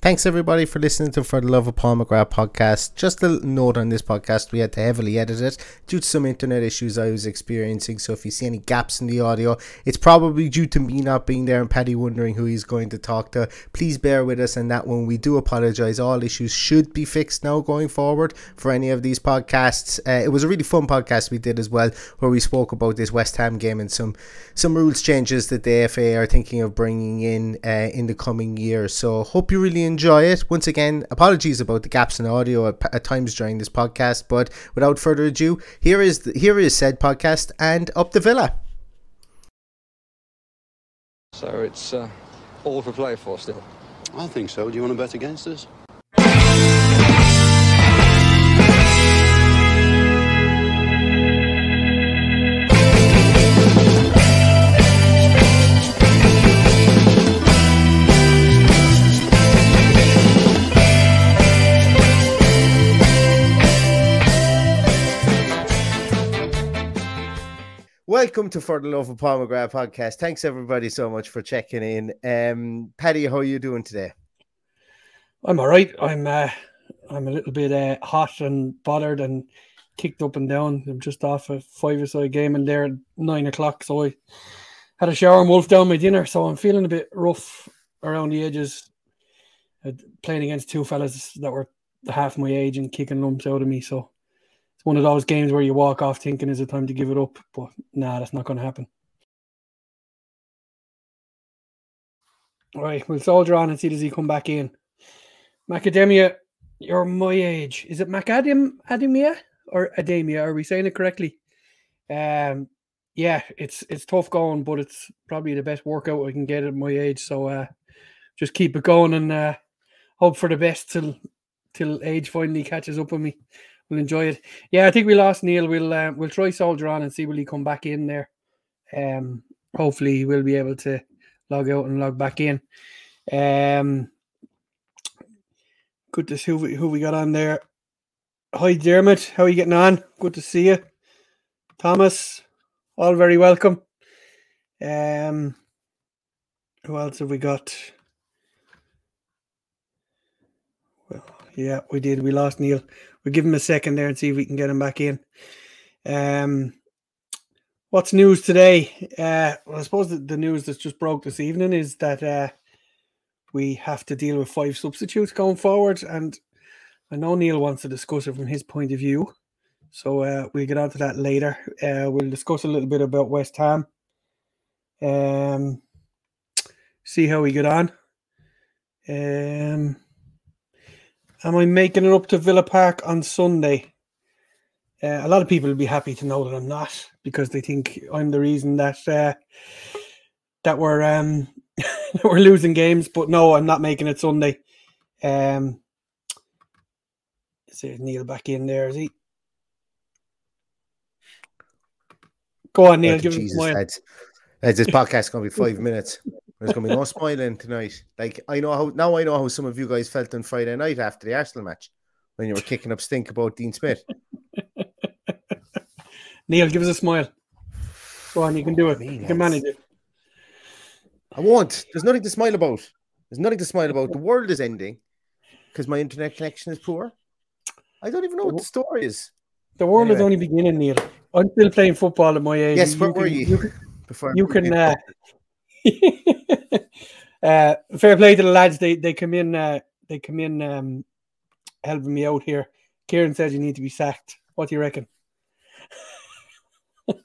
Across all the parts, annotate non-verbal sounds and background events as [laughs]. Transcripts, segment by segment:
Thanks everybody for listening to For the Love of Paul McGrath podcast. Just a note on this podcast, we had to heavily edit it due to some internet issues I was experiencing. So if you see any gaps in the audio, it's probably due to me not being there and Paddy wondering who he's going to talk to. Please bear with us on that one. We do apologize. All issues should be fixed now going forward for any of these podcasts. Uh, it was a really fun podcast we did as well, where we spoke about this West Ham game and some some rules changes that the FA are thinking of bringing in uh, in the coming year. So hope you really enjoy it. Once again, apologies about the gaps in audio at, at times during this podcast, but without further ado, here is the, here is said podcast and up the villa. So it's uh, all for play for still. I think so. Do you want to bet against us? Welcome to For the Love of McGrath podcast. Thanks everybody so much for checking in. Um, Paddy, how are you doing today? I'm all right. I'm uh, I'm a little bit uh, hot and bothered and kicked up and down. I'm just off a five-a-side game and there at nine o'clock, so I had a shower and wolfed down my dinner. So I'm feeling a bit rough around the edges. Uh, playing against two fellas that were half my age and kicking lumps out of me. So it's one of those games where you walk off thinking is it time to give it up, but nah, that's not going to happen. All right, we'll soldier on and see does he come back in. Macadamia, you're my age. Is it Macadam Adamia or Adamia? Are we saying it correctly? Um, yeah, it's it's tough going, but it's probably the best workout I can get at my age. So uh, just keep it going and uh, hope for the best till till age finally catches up with me. Enjoy it. Yeah, I think we lost Neil. We'll uh, we'll try soldier on and see will he come back in there. Um, hopefully we'll be able to log out and log back in. Um, good to see who we, who we got on there. Hi Dermot, how are you getting on? Good to see you. Thomas, all very welcome. Um, who else have we got? Well, yeah, we did. We lost Neil. We'll give him a second there and see if we can get him back in. Um, what's news today? Uh, well, I suppose the, the news that's just broke this evening is that uh, we have to deal with five substitutes going forward, and I know Neil wants to discuss it from his point of view. So uh, we'll get on to that later. Uh, we'll discuss a little bit about West Ham. Um, see how we get on. Um, am I making it up to Villa Park on Sunday? Uh, a lot of people will be happy to know that I'm not because they think I'm the reason that uh, that we're um, [laughs] that we're losing games. But no, I'm not making it Sunday. Um, see Neil back in there, is he? Go on, Neil. Give him Jesus, my lads. As this podcast is going to be five minutes. There's going to be no [laughs] spoiling tonight. Like I know how now I know how some of you guys felt on Friday night after the Arsenal match when you were kicking up stink about Dean Smith. [laughs] Neil, give us a smile. Go on, you can do it. You can manage it. I won't. There's nothing to smile about. There's nothing to smile about. The world is ending because my internet connection is poor. I don't even know what the story is. The world is only beginning, Neil. I'm still playing football at my age. Yes, where you were can, you? You can, [laughs] you can uh, [laughs] uh, fair play to the lads. They they come in. Uh, they come in um, helping me out here. Kieran says you need to be sacked. What do you reckon? [laughs]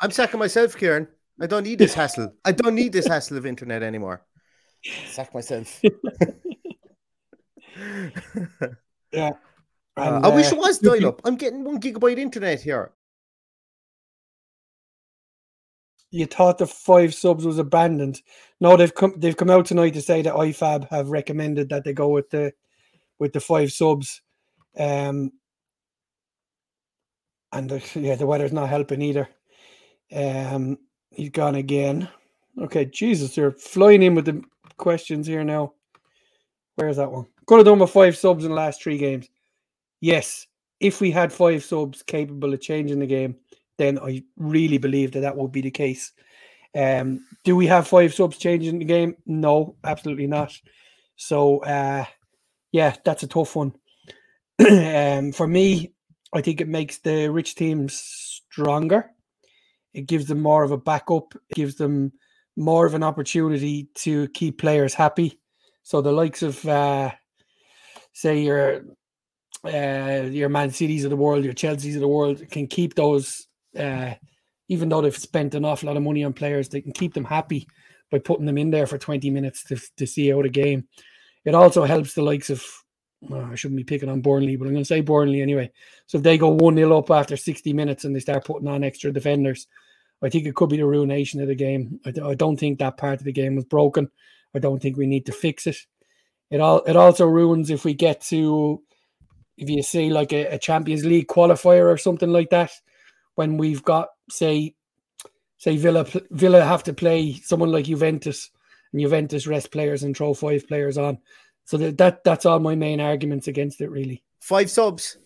I'm sacking myself, Kieran. I don't need this hassle. I don't need this hassle of internet anymore. Sack myself. [laughs] Yeah. Uh, And, I wish uh, it was you dial up. I'm getting one gigabyte internet here. You thought the five subs was abandoned. No, they've come. They've come out tonight to say that IFAB have recommended that they go with the with the five subs. Um, and the, yeah, the weather's not helping either. Um, he's gone again. Okay, Jesus, they're flying in with the questions here now. Where's that one? Could have done with five subs in the last three games. Yes, if we had five subs capable of changing the game, then I really believe that that would be the case. Um, do we have five subs changing the game? No, absolutely not. So, uh, yeah, that's a tough one. [clears throat] um, for me, I think it makes the rich teams stronger. It gives them more of a backup. It gives them more of an opportunity to keep players happy. So the likes of, uh, say, your uh, your Man Cities of the world, your Chelseas of the world can keep those, uh, even though they've spent an awful lot of money on players, they can keep them happy by putting them in there for 20 minutes to, to see out a game. It also helps the likes of, well, I shouldn't be picking on Burnley, but I'm going to say Burnley anyway. So if they go 1 0 up after 60 minutes and they start putting on extra defenders, I think it could be the ruination of the game. I don't think that part of the game was broken. I don't think we need to fix it. It all it also ruins if we get to if you see like a, a Champions League qualifier or something like that, when we've got say say Villa Villa have to play someone like Juventus and Juventus rest players and throw five players on. So that, that that's all my main arguments against it really. Five subs.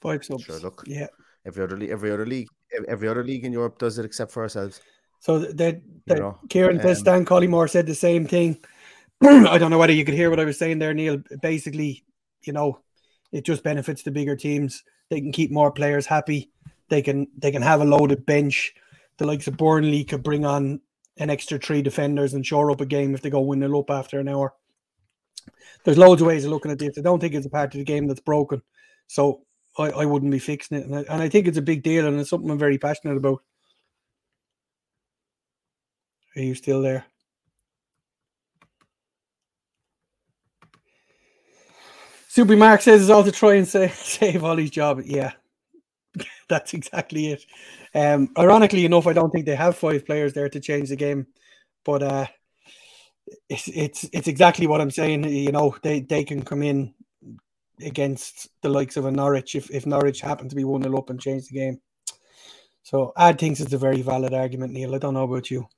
Five subs. Sure, look. Yeah. Every other league, every other league, ev- every other league in Europe does it except for ourselves. So that that You know, Kieran says um, Stan Collymore said the same thing. [clears throat] I don't know whether you could hear what I was saying there, Neil. Basically, you know, it just benefits the bigger teams. They can keep more players happy. They can they can have a loaded bench. The likes of Burnley could bring on an extra three defenders and shore up a game if they go win nil up after an hour. There's loads of ways of looking at this. I don't think it's a part of the game that's broken. So I, I wouldn't be fixing it. And I, and I think it's a big deal and it's something I'm very passionate about. Are you still there? Super Mark says it's all to try and [laughs] save, save Ollie's job. Yeah, [laughs] that's exactly it. Um, ironically enough, I don't think they have five players there to change the game, but uh, it's it's it's exactly what I'm saying. You know, they they can come in against the likes of a Norwich if, if Norwich happen to be one 0 up and change the game. So Ad thinks it's a very valid argument, Neil. I don't know about you.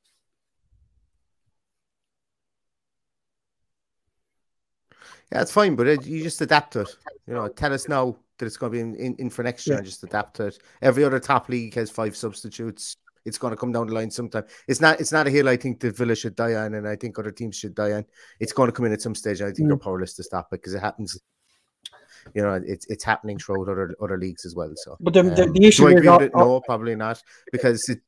Yeah, it's fine, but it, you just adapt it. You know, tell us now that it's going to be in, in, in for next year Yeah. and just adapt to it. Every other top league has five substitutes. It's going to come down the line sometime. It's not. It's not a hill I think that Villa should die on, and I think other teams should die on. It's going to come in at some stage. and I think they're Mm. powerless to stop it because it happens. You know, it's it's happening throughout other other leagues as well. So, But the- the- um, the issue do I is agree with it? No, probably not, because it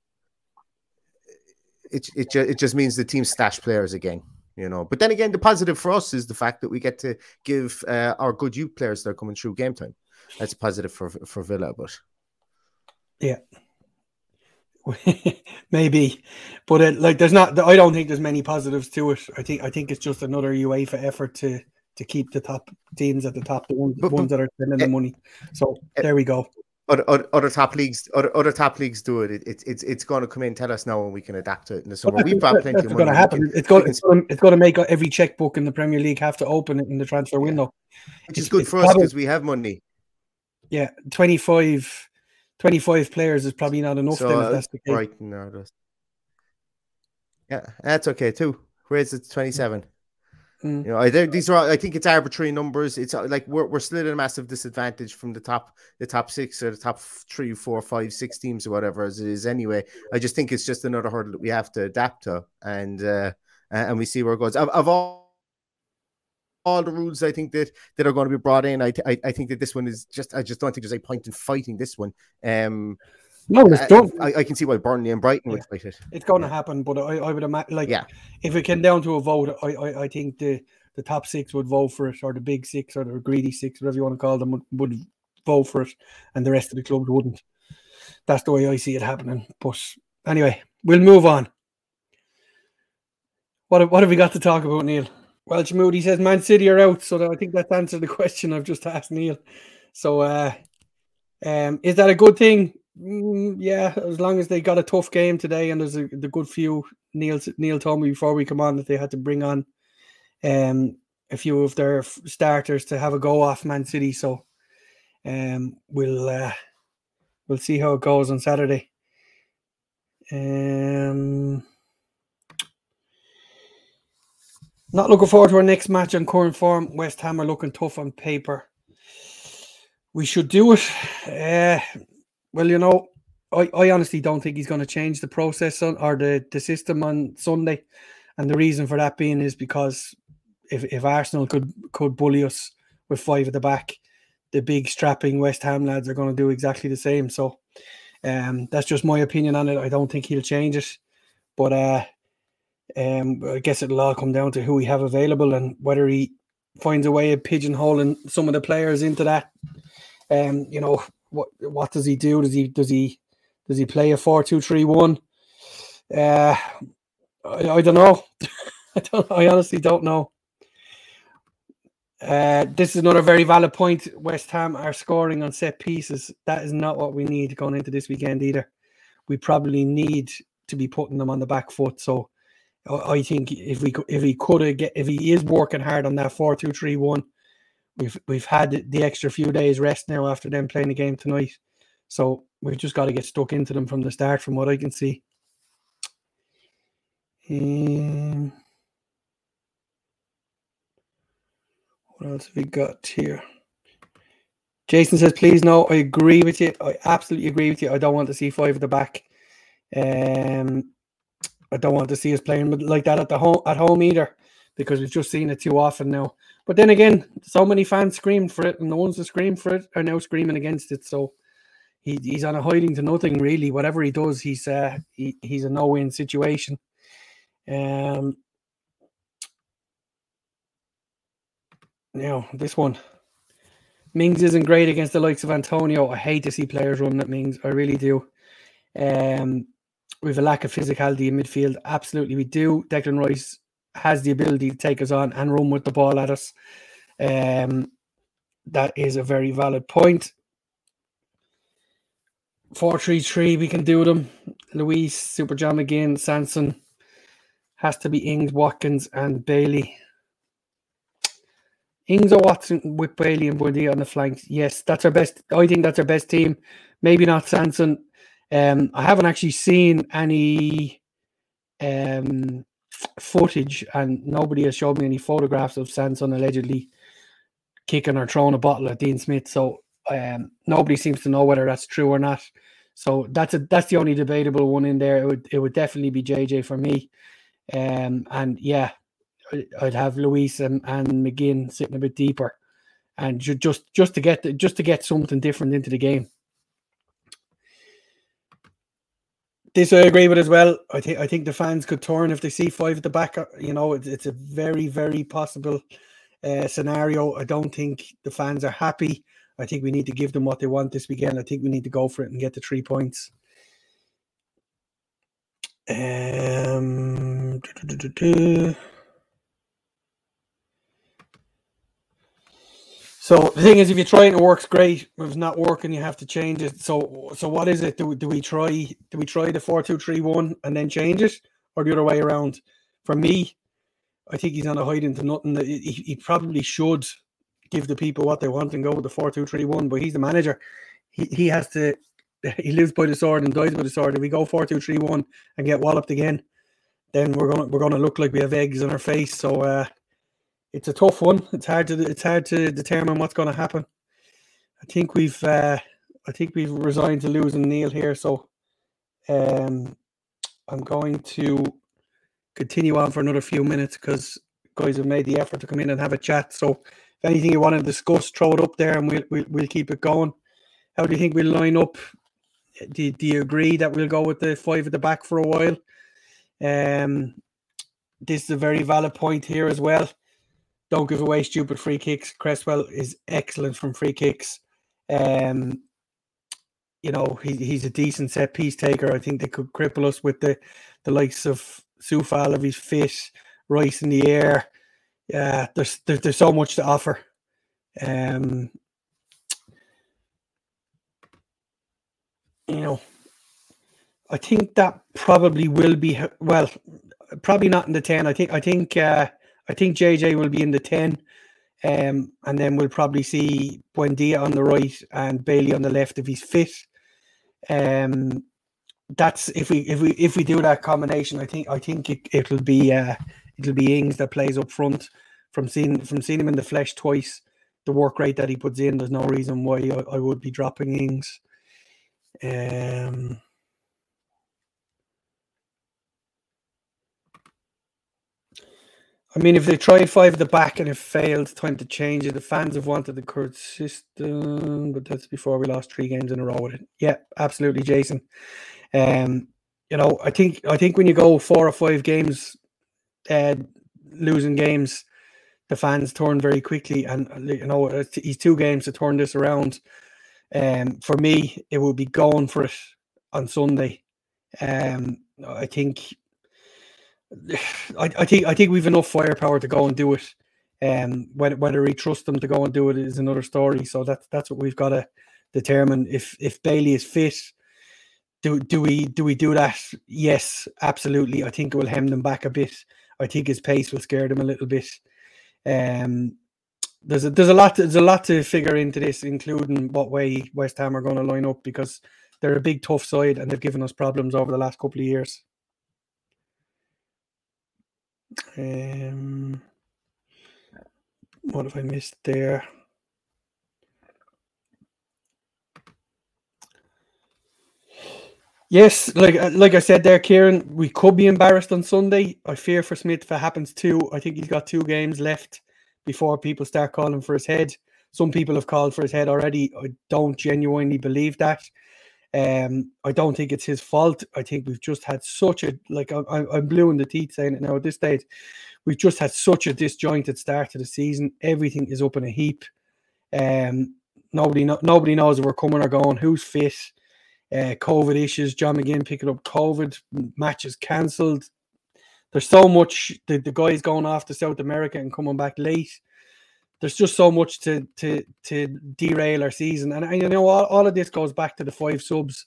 it it, it just means the team stash players again. You know, but then again, the positive for us is the fact that we get to give uh, our good youth players that are coming through game time. That's positive for for Villa, but Yeah. [laughs] Maybe, but it, like there's not. I don't think there's many positives to it. I think I think it's just another UEFA effort to to keep the top teams at the top, the ones, But- ones that are spending the eh, money. So eh, there we go. other, other, other top leagues, other, other top leagues do it. it, it it's it's going to come in. Tell us now when we can adapt to it in the summer. We've got plenty That's of going to happen. can- It's going. It's going. It's going to make every checkbook in the Premier League have to open it in the transfer window. which is It's- good it's for us because we have money. Yeah, 25, 25 players is probably not enough. So then, if that's the case. Are the- Yeah, that's okay too. Where's it? Twenty seven. Mm. You know, I, these are I think it's arbitrary numbers. It's uh, like we're, we're still at a massive disadvantage from the top the top six or the top three, four, five, six teams or whatever as it is anyway. I just think it's just another hurdle that we have to adapt to, and uh, and we see where it goes. Of, of all all the rules, I think that that are going to be brought in, I, I I think that this one is just I just don't think there's a point in fighting this one. Um, No, I-. I, can see why Burnley and Brighton would fight it. It's going to happen, but I, I would imagine, like, Yeah. if it came down to a vote, I, I, I think the, the top six would vote for it, or the big six, or the greedy six, whatever you want to call them, would, would vote for it, and the rest of the clubs wouldn't. That's the way I see it happening. But anyway, we'll move on. What have, what have we got to talk about, Neil? Well, Moody says Man City are out, so I think that's answered the question I've just asked Neil. So, uh, um, is that a good thing? Mm, yeah, as long as they got a tough game today, and there's a the good few. Neil Neil told me before we come on that they had to bring on um a few of their starters to have a go off Man City. So, um, we'll uh, we'll see how it goes on Saturday. Um, not looking forward to our next match on current form. West Ham are looking tough on paper. We should do it. Uh, well, you know, I, I honestly don't think he's going to change the process on, or the, the system on Sunday. And the reason for that being is because if, if Arsenal could could bully us with five at the back, the big strapping West Ham lads are going to do exactly the same. So um, that's just my opinion on it. I don't think he'll change it. But uh, um, I guess it'll all come down to who we have available and whether he finds a way of pigeonholing some of the players into that. Um, you know, what what does he do? Does he does he does he play a four two three one? Uh, I, I don't know. [laughs] I don't. I honestly don't know. Uh, this is another very valid point. West Ham are scoring on set pieces. That is not what we need going into this weekend either. We probably need to be putting them on the back foot. So I think if we if he could get if he is working hard on that four two three one, we've we've had the extra few days rest now after them playing the game tonight. So we've just got to get stuck into them from the start, from what I can see. Um, what else have we got here? Jason says, please no, I agree with you. I absolutely agree with you. I don't want to see five at the back. Um, I don't want to see us playing like that at the home at home either, because we've just seen it too often now. But then again, so many fans screamed for it, and the ones that screamed for it are now screaming against it. So he, he's on a hiding to nothing really. Whatever he does, he's uh, he, he's a no-win situation. Um, now this one, Mings isn't great against the likes of Antonio. I hate to see players run at Mings. I really do. Um, we have a lack of physicality in midfield. Absolutely, we do. Declan Rice has the ability to take us on and run with the ball at us. Um, that is a very valid point. Four three three, we can do them. Luiz, Super Jam again, Sanson has to be Ings, Watkins, and Bailey. Ings or Watkins with Bailey and Buendia on the flanks. Yes, that's our best. I think that's our best team. Maybe not Sanson. Um, I haven't actually seen any um footage, and nobody has showed me any photographs of Sanson allegedly kicking or throwing a bottle at Dean Smith. So um, nobody seems to know whether that's true or not. So that's a that's the only debatable one in there. It would it would definitely be JJ for me. Um, and yeah, I'd have Luiz and, and McGinn sitting a bit deeper, and ju- just just to get the, just to get something different into the game. This I agree with as well. I think I think the fans could turn if they see five at the back. uh, You know, it's, it's a very very possible uh, scenario. I don't think the fans are happy. I think we need to give them what they want this weekend. I think we need to go for it and get the three points. Um, So the thing is, if you try and it works, great. If it's not working, you have to change it. So, so what is it? Do, do we try? Do we try the four two three one and then change it, or the other way around? For me, I think he's on a hide into nothing. He, he he probably should give the people what they want and go with the four two three one. But he's the manager. He he has to [laughs] he lives by the sword and dies by the sword. If we go four two three one and get walloped again, then we're gonna we're gonna look like we have eggs on our face. So uh, it's a tough one. It's hard to it's hard to determine what's going to happen. I think we've uh, I think we've resigned to losing Neil here. So um, I'm going to continue on for another few minutes because guys have made the effort to come in and have a chat. So if anything you want to discuss, throw it up there and we'll we'll, we'll keep it going. How do you think we'll line up? Do, do you agree that we'll go with the five at the back for a while? Um, this is a very valid point here as well. Don't give away stupid free kicks. Cresswell is excellent from free kicks. Um, you know, he, he's a decent set piece taker. I think they could cripple us with the, the likes of Coufal if he's Rice in the air. Yeah, there's, there's there's so much to offer. Um, you know, I think that probably will be well, probably not in the ten. I think I think uh, I think JJ will be in the ten, um, and then we'll probably see Buendia on the right and Bailey on the left if he's fit. Um, that's if we if we if we do that combination, I think I think it, it'll be uh, it'll be Ings that plays up front. From seeing from seeing him in the flesh twice, the work rate that he puts in, there's no reason why I, I would be dropping Ings. Um, I mean, if they tried five at the back and it failed, time to change it. The fans have wanted the current system, but that's before we lost three games in a row with it. Yeah, absolutely, Jason. Um, you know, I think I think when you go four or five games, uh, losing games, the fans turn very quickly, and you know, he's two games to turn this around. Um, for me, it will be going for it on Sunday. Um, I think, [sighs] I, I think, I think we've enough firepower to go and do it. Um, whether whether we trust them to go and do it is another story. So that's that's what we've got to determine. If if Bailey is fit, do do we do we do that? Yes, absolutely. I think it will hem them back a bit. I think his pace will scare them a little bit. Um, there's a there's a lot there's a lot to figure into this, including what way West Ham are going to line up because they're a big tough side and they've given us problems over the last couple of years. Um, what have I missed there? Yes, like uh, like I said there, Kieran, we could be embarrassed on Sunday. I fear for Smith if it happens too. I think he's got two games left before people start calling for his head. Some people have called for his head already. I don't genuinely believe that. Um, I don't think it's his fault. I think we've just had such a like I, I'm blue in the teeth saying it now at this stage. We've just had such a disjointed start to the season. Everything is up in a heap. Um, nobody no, nobody knows if we're coming or going. Who's fit? Uh, COVID issues. John McGinn picking up COVID. Matches cancelled there's so much the, the guys going off to South America and coming back late. There's just so much to to to derail our season, and, and you know all, all of this goes back to the five subs.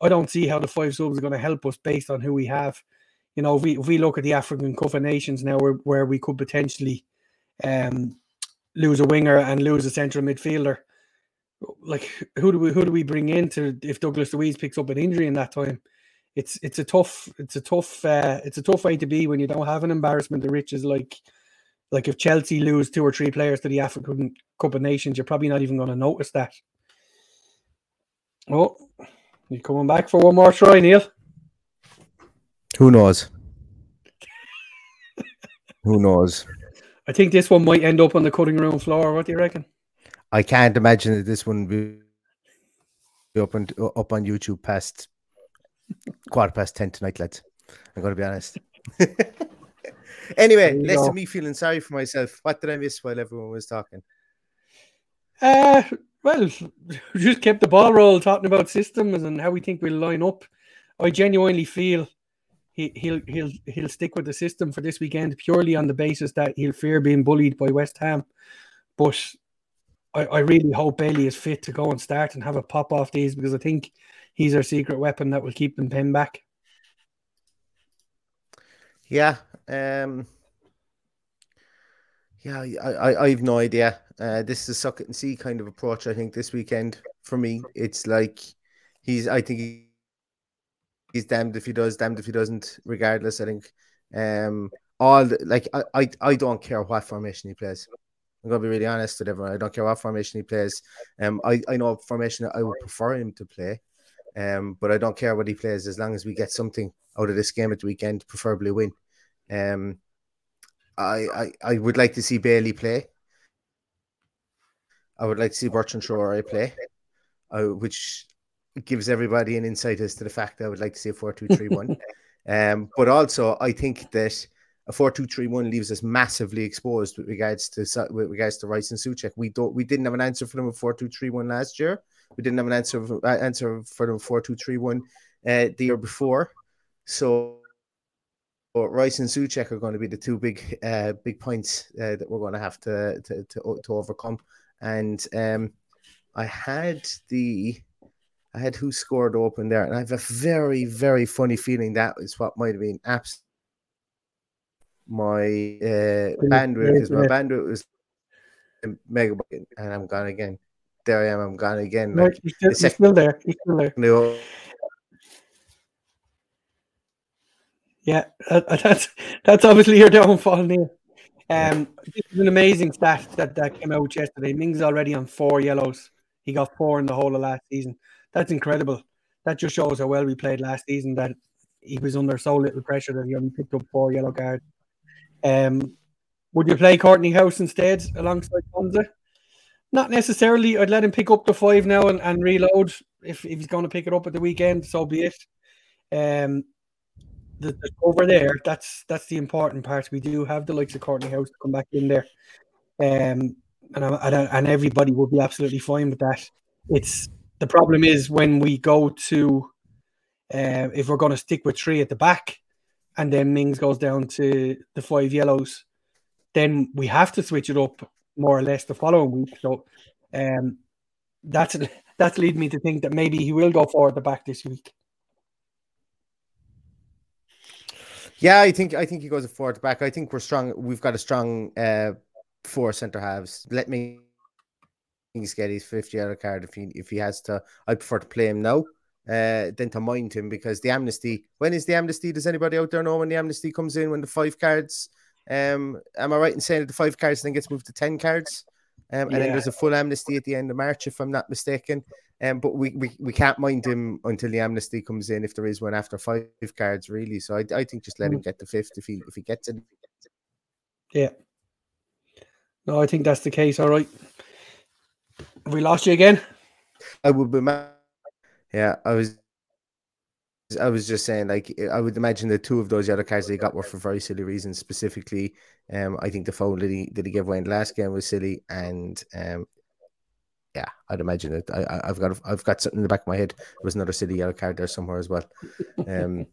I don't see how the five subs are going to help us based on who we have. You know, if we if we look at the African Cup of Nations now, where, where we could potentially um, lose a winger and lose a central midfielder, like who do we who do we bring in to if Douglas Luiz picks up an injury in that time? it's it's a tough it's a tough uh, it's a tough way to be when you don't have an embarrassment of riches like like if Chelsea lose two or three players to the African Cup of Nations, you're probably not even going to notice that. Oh, you coming back for one more try, Neil? Who knows? Who knows? I think this one might end up on the cutting room floor. What do you reckon? I can't imagine that this one will be up on up on YouTube past quarter past 10 tonight, lads. I'm going to be honest. [laughs] anyway, less of me feeling sorry for myself. What did I miss while everyone was talking? Uh, well, [laughs] just kept the ball roll talking about systems and how we think we'll line up. I genuinely feel he, he'll he'll he'll stick with the system for this weekend purely on the basis that he'll fear being bullied by West Ham. But I, I really hope Bailey is fit to go and start and have a pop off these because I think he's our secret weapon that will keep them pinned back. Yeah. Um, yeah, I, I, I have no idea. Uh, this is a suck it and see kind of approach. I think this weekend for me, it's like he's. I think he, he's damned if he does, damned if he doesn't. Regardless, I think. Um, all the, like I, I, I don't care what formation he plays. I'm gonna be really honest with everyone. I don't care what formation he plays. Um, I, I know formation I would prefer him to play. Um, but I don't care what he plays as long as we get something out of this game at the weekend, preferably win. Um, I, I, I would like to see Bailey play. I would like to see Bertrand Traore play, uh, which gives everybody an insight as to the fact that I would like to see a 4 2 3 1. [laughs] Um, but also, I think that a 4 2 3 1 leaves us massively exposed with regards to with regards to Rice and Soucek. We don't we didn't have an answer for them with 4 2 3 1 last year. We didn't have an answer uh, answer for them 4 2 3 1 uh, the year before. So but Rice and Soucek are going to be the two big uh, big points uh, that we're going to have to to, to, to overcome. And um, I had the I had who scored open there, and I have a very very funny feeling that is what might have been abs my uh, bandwidth because my bandwidth was mega and I'm gone again. There I am. I'm gone again. No, like, you're, still, you're still there. You're still there. Yeah, [laughs] that's that's obviously your downfall, Neil. Um, this is an amazing stat that, that came out yesterday. Mings already on four yellows. He got four in the whole of last season. That's incredible. That just shows how well we played last season. That he was under so little pressure that he only picked up four yellow cards. Um, would you play Kortney Hause instead alongside Konsa? Not necessarily. I'd let him pick up the five now and, and reload if, if he's going to pick it up at the weekend. So be it. Um, the, the, over there, that's that's the important part. We do have the likes of Kortney Hause to come back in there, um, and and, and everybody will be absolutely fine with that. It's the problem is when we go to uh, if we're going to stick with three at the back, and then Mings goes down to the five yellows, then we have to switch it up more or less the following week. So um, that's [laughs] that's leading me to think that maybe he will go forward the back this week. Yeah, I think I think he goes a forward back. I think we're strong. We've got a strong uh, four centre halves. Let me get his 50 yellow card if he if he has to. I prefer to play him now uh, than to mind him because the amnesty. When is the amnesty? Does anybody out there know when the amnesty comes in? When the five cards? Um, am I right in saying that the five cards then gets moved to ten cards? Um, and yeah. then there's a full amnesty at the end of March, if I'm not mistaken. Um, but we, we, we can't mind him until the amnesty comes in if there is one after five cards, really. So I, I think just let him mm. get the fifth if he if he gets it. Yeah. No, I think that's the case. All right. Have we lost you again? I would be mad. Yeah, I was I was just saying, like, I would imagine the two of those other cards they got were for very silly reasons. Specifically, um, I think the foul that he that he gave away in the last game was silly, and um, yeah, I'd imagine it. I, I've got I've got something in the back of my head. There was another city yellow card there somewhere as well. Um,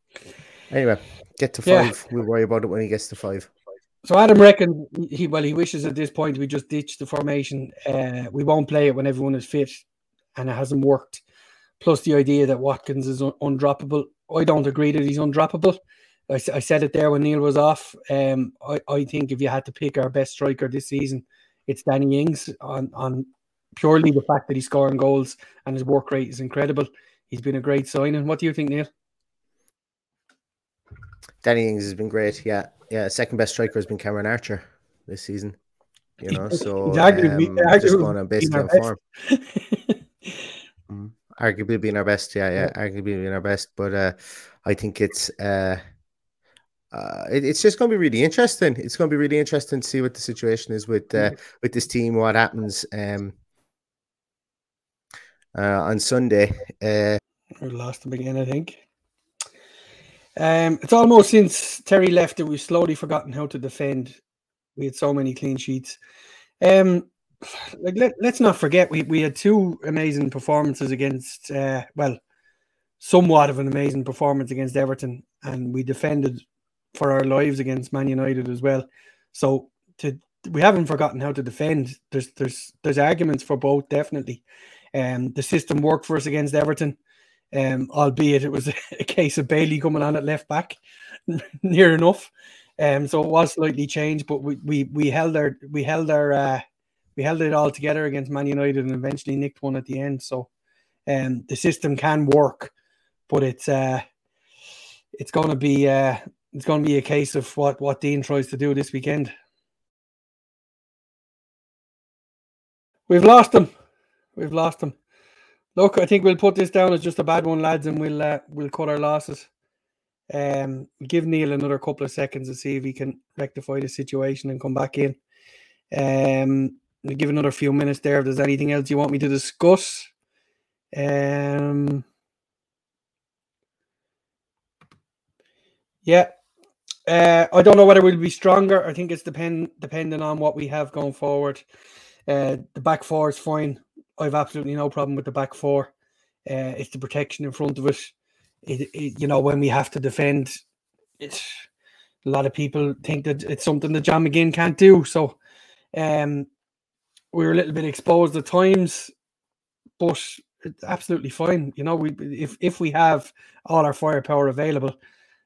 [laughs] anyway, get to five. Yeah. We'll worry about it when he gets to five. So Adam reckon he well he wishes at this point we just ditch the formation. Uh, we won't play it when everyone is fit, and it hasn't worked. Plus the idea that Watkins is un- undroppable. I don't agree that he's undroppable. I, I said it there when Neil was off. Um, I, I think if you had to pick our best striker this season, it's Danny Ings on on purely the fact that he's scoring goals and his work rate is incredible. He's been a great signing. What do you think, Neil? Danny Ings has been great. Yeah, yeah. Second best striker has been Cameron Archer this season. You know, so [laughs] um, arguably, just going on basically on form. mm, arguably being our best, yeah, yeah, yeah, arguably being our best. But uh, I think it's uh, uh, it, it's just going to be really interesting. It's going to be really interesting to see what the situation is with uh, mm. with this team, what happens. Um, uh, on Sunday. Uh, we lost them again, I think. Um, it's almost since Terry left that we've slowly forgotten how to defend. We had so many clean sheets. Um, like let, let's not forget we, we had two amazing performances against uh, well somewhat of an amazing performance against Everton and we defended for our lives against Man United as well. So to we haven't forgotten how to defend. There's there's there's arguments for both definitely. Um, the system worked for us against Everton, um, albeit it was [laughs] a case of Bailey coming on at left back, [laughs] near enough. Um, so it was slightly changed, but we we, we held our we held our uh, we held it all together against Man United and eventually nicked one at the end. So Um, the system can work, but it's uh, it's going to be uh, it's going to be a case of what what Dean tries to do this weekend. We've lost him. We've lost them. Look, I think we'll put this down as just a bad one, lads, and we'll uh, we'll cut our losses. Um, give Neil another couple of seconds to see if he can rectify the situation and come back in. Um, we'll give another few minutes there. If there's anything else you want me to discuss, um, yeah, uh, I don't know whether we'll be stronger. I think it's depend depending on what we have going forward. Uh, the back four is fine. I've absolutely no problem with the back four. Uh, it's the protection in front of us. It, it. You know, when we have to defend, it's a lot of people think that it's something that John McGinn can't do. So, um, we were a little bit exposed at times, but it's absolutely fine. You know, we if if we have all our firepower available,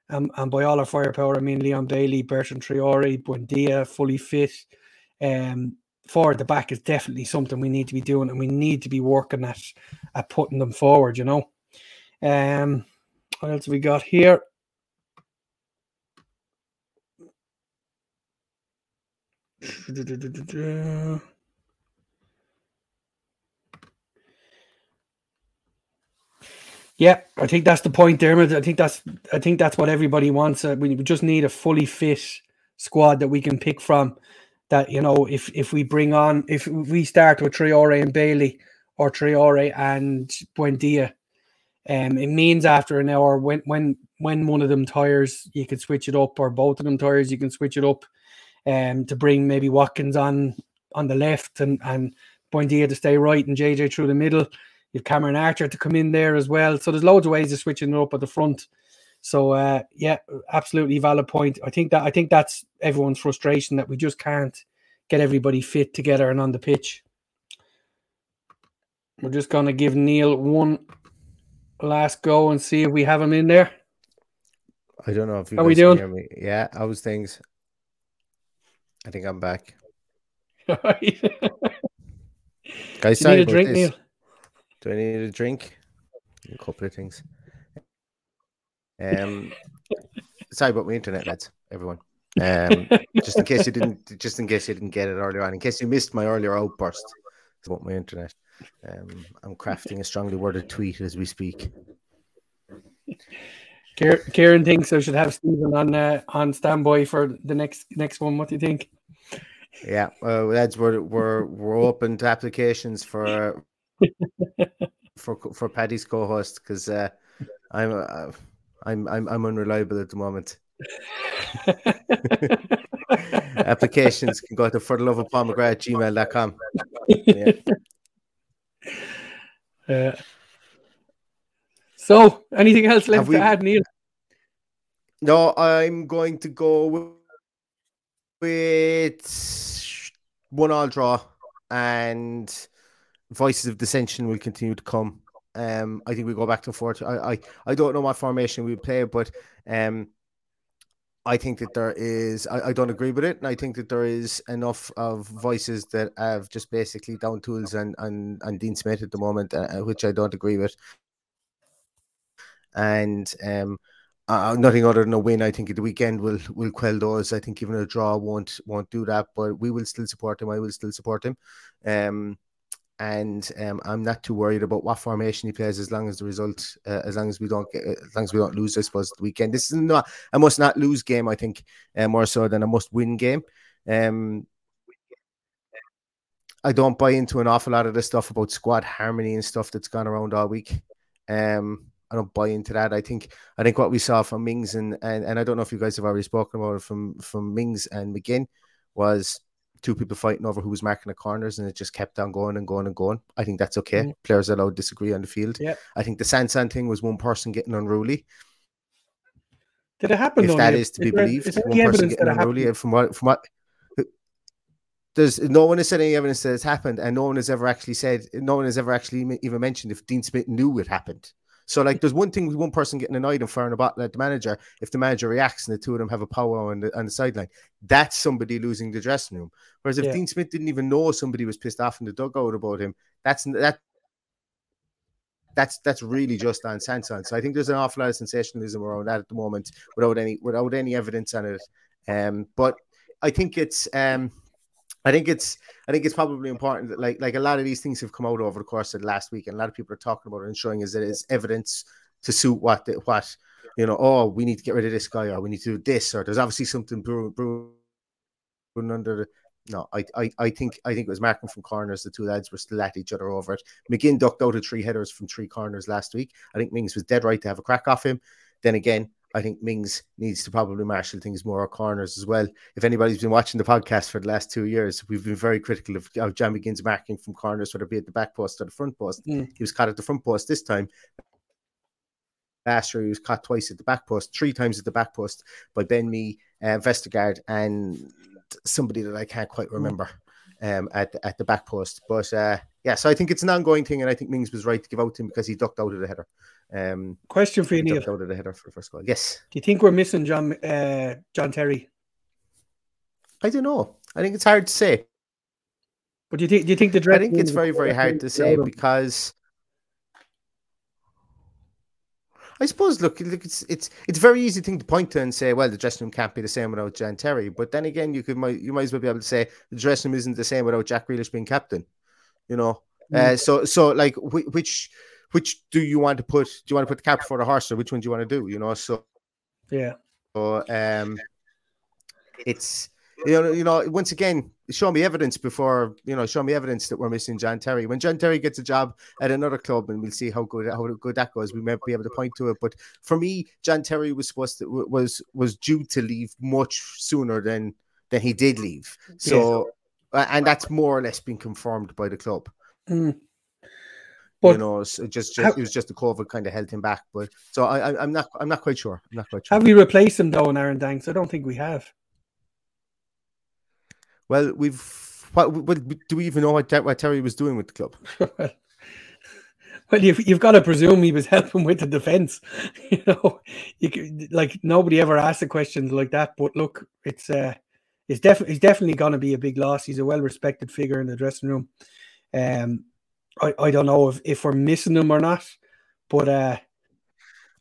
um, and by all our firepower I mean Leon Bailey, Bertrand Traore, Buendia, fully fit, um, forward the back is definitely something we need to be doing and we need to be working at at putting them forward, you know. Um what else have we got here? Yeah, I think that's the point, Dermot. I think that's I think that's what everybody wants. Uh, we just need a fully fit squad that we can pick from that you know if if we bring on if we start with Traore and Bailey or Traore and Buendia, um, it means after an hour when when when one of them tires, you can switch it up, or both of them tires, you can switch it up, um, to bring maybe Watkins on on the left and and Buendia to stay right and JJ through the middle. You've Cameron Archer to come in there as well. So there's loads of ways of switching it up at the front. So uh, yeah, absolutely valid point. I think that I think that's everyone's frustration that we just can't get everybody fit together and on the pitch. We're just going to give Neil one last go and see if we have him in there. I don't know if you How we doing? hear me. Yeah, how's things? I think I'm back. [laughs] Guys, you sorry need a drink, this. Neil. Do I need a drink? A couple of things. Um, sorry about my internet, lads. Everyone. Um, just in case you didn't, just in case you didn't get it earlier on, in case you missed my earlier outburst about my internet. Um, I'm crafting a strongly worded tweet as we speak. Kieran thinks I should have Stephen on uh, on standby for the next next one. What do you think? Yeah, uh, lads, we're we're we're open to applications for [laughs] for for Paddy's co-host because uh, I'm uh, I'm I'm I'm unreliable at the moment. [laughs] Applications can go to for the love of Paul McGrath gmail.com. Yeah. [laughs] Uh, so, anything else left we- to add, Neil? No, I'm going to go with, with one all draw and voices of dissension will continue to come. Um, I think we go back and forth. I, I, I don't know what formation we play, but um, I think that there is. I, I don't agree with it, and I think that there is enough of voices that have just basically down tools and and and Dean Smith at the moment, uh, which I don't agree with. And um, uh, nothing other than a win. I think at the weekend will will quell those. I think even a draw won't won't do that. But we will still support him. I will still support him. Um, and um, I'm not too worried about what formation he plays as long as the result, uh, as long as we don't get, as long as we don't lose. I suppose the weekend. This is not a must not lose game. I think uh, more so than a must win game. Um, I don't buy into an awful lot of the stuff about squad harmony and stuff that's gone around all week. Um, I don't buy into that. I think I think what we saw from Mings and and, and I don't know if you guys have already spoken about it from from Mings and McGinn was two people fighting over who was marking the corners and it just kept on going and going and going. I think that's okay. Mhm. Players are allowed to disagree on the field. Yeah. I think the Sanson thing was one person getting unruly. Did it happen? if that Neil? is to be there- believed, is one person getting unruly. From what from what there's no one has said any evidence that it's happened, and no one has ever actually said, no one has ever actually even mentioned if Dean Smith knew it happened. So, like, there's one thing with one person getting annoyed and firing a bottle at the manager. If the manager reacts and the two of them have a powwow on the, on the sideline, that's somebody losing the dressing room. Whereas if Yeah. Dean Smith didn't even know somebody was pissed off in the dugout about him, that's that that's that's really just on Sanson. So I think there's an awful lot of sensationalism around that at the moment, without any without any evidence on it. Um, but I think it's um, I think it's I think it's probably important that like like a lot of these things have come out over the course of the last week, and a lot of people are talking about it and showing us that it's evidence to suit what the, what you know. Oh, we need to get rid of this guy, or we need to do this, or there's obviously something brewing, brewing under the. No, I, I I think I think it was marking from corners. The two lads were still at each other over it. McGinn ducked out of three headers from three corners last week. I think Mings was dead right to have a crack off him. Then again, I think Mings needs to probably marshal things more at corners as well. If anybody's been watching the podcast for the last two years, we've been very critical of, of John McGinn's marking from corners, whether it be at the back post or the front post. Mm. He was caught at the front post this time. Last year, he was caught twice at the back post, three times at the back post by Ben Mee, uh, Vestergaard, and somebody that I can't quite remember um, at, at the back post. But uh, yeah, so I think it's an ongoing thing, and I think Mings was right to give out to him because he ducked out of the header. Um, Question for you, Neil. ducked out of the header for the first goal. Yes. Do you think we're missing John uh, John Terry? I don't know. I think it's hard to say. But do you think do you think the I think it's very, very hard to say [laughs] because I suppose look, look, it's it's it's a very easy thing to point to and say, well, the dressing room can't be the same without John Terry. But then again, you could might you might as well be able to say the dressing room isn't the same without Jack Grealish being captain. You know, uh, so so like whi- which which do you want to put? Do you want to put the cap before the horse, or which one do you want to do? You know, so Yeah. so um, it's you know, you know, once again, show me evidence before you know, show me evidence that we're missing John Terry. When John Terry gets a job at another club, and we'll see how good how good that goes, we might be able to point to it. But for me, John Terry was supposed to was was due to leave much sooner than than he did leave. So, and that's more or less been confirmed by the club. Mm. you know, so just, just how- it was just the COVID kind of held him back. But so I, I I'm not I'm not quite sure. I'm not quite sure. have we replaced him though in Aaron Danks? I don't think we have. Well, we've what, what do we even know what, what Terry was doing with the club? [laughs] Well, you've you've got to presume he was helping with the defense. [laughs] You know, you could, like nobody ever asked the questions like that. But look, it's uh, it's definitely he's definitely going to be a big loss. He's a well respected figure in the dressing room. Um, I I don't know if if we're missing him or not, but uh,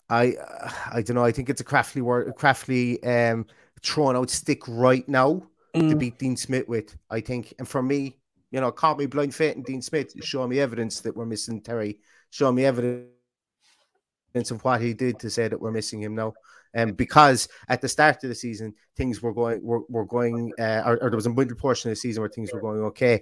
I uh, I don't know. I think it's a craftly word, craftly um thrown out stick right now to Mm. beat Dean Smith with. I think, and for me, you know, call me blind faith and Dean Smith. Show me evidence that we're missing Terry. Show me evidence of what he did to say that we're missing him now. Um, because at the start of the season, things were going were, were going, uh, or, or there was a middle portion of the season where things were going okay.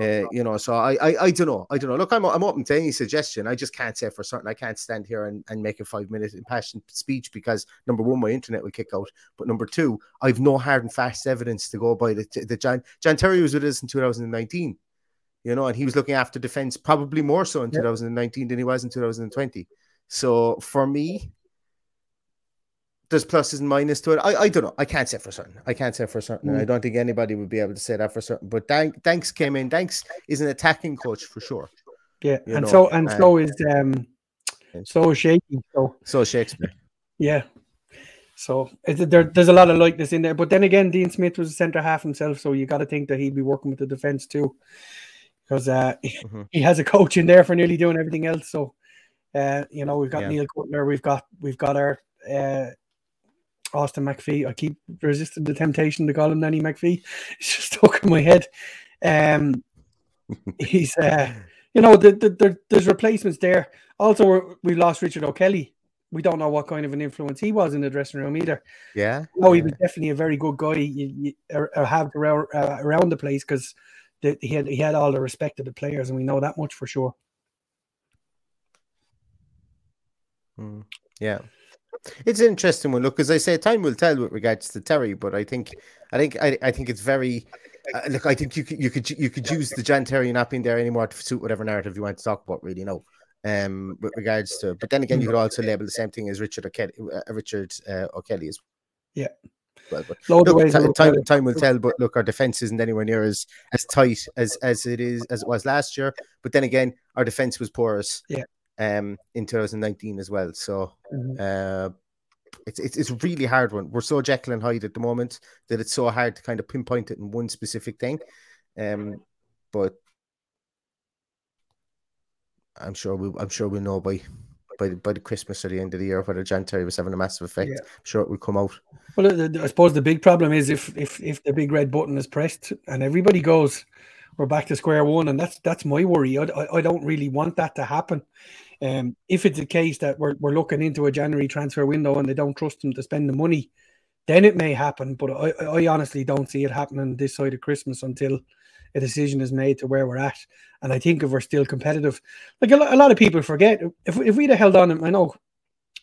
Uh, you know, so I, I I don't know. I don't know. Look, I'm I'm open to any suggestion. I just can't say for certain. I can't stand here and, and make a five minute impassioned speech because number one, my internet will kick out. But number two, I've no hard and fast evidence to go by. The, the John John Terry was with us in 2019, you know, and he was looking after defense probably more so in 2019 than he was in 2020. So for me, there's pluses and minuses to it. I, I don't know. I can't say for certain. I can't say for certain. And I Mm. don't think anybody would be able to say that for certain. But Dank, Danks came in. Danks is an attacking coach for sure. yeah, You and know, so and uh, so is um, so is shaky. So So Shakespeare. Yeah. So there, there's a lot of likeness in there. But then again, Dean Smith was a centre half himself, so you got to think that he'd be working with the defence too, because uh, [laughs] Mhm. he has a coach in there for nearly doing everything else. So, uh, you know, we've got Yeah. Neil Cutler, we've got we've got our uh, Austin McPhee. I keep resisting the temptation to call him Nanny McPhee. [laughs] It's just stuck in my head. Um, [laughs] he's uh, you know, the, the, the, there's replacements there. Also, we're, we lost Richard O'Kelly. We don't know what kind of an influence he was in the dressing room either. Yeah. No, he was definitely a very good guy. You, you or, or have around, uh, around the place because he had he had all the respect of the players, and we know that much for sure. Mm, yeah. It's an interesting one. Look, as I say, time will tell with regards to Terry, but I think, I think, I, I think it's very. Uh, look, I think you could, you could, you could use the Jan Terry not being there anymore to suit whatever narrative you want to talk about. Really, no. Um, with regards to, but then again, you could also label the same thing as Richard O'Kelly, uh, Richard uh, O'Kelly as Yeah. well. But look, ways ti- to look time, time will tell. But look, our defense isn't anywhere near as as tight as as it is as it was last year. But then again, our defense was porous. Yeah. Um, in 2019 as well. So, Mhm. uh, it's, it's it's a really hard one. We're so Jekyll and Hyde at the moment that it's so hard to kind of pinpoint it in one specific thing. Um, but I'm sure we I'm sure we'll know by by the, by the Christmas or the end of the year whether John Terry was having a massive effect. Yeah. I'm sure it will come out. Well, I suppose the big problem is if if if the big red button is pressed and everybody goes, we're back to square one, and that's that's my worry. I, I, I don't really want that to happen. Um, if it's the case that we're we're looking into a January transfer window and they don't trust them to spend the money, then it may happen. But I, I honestly don't see it happening this side of Christmas until a decision is made to where we're at. And I think if we're still competitive, like a, a lot of people forget, if if we'd have held on, I know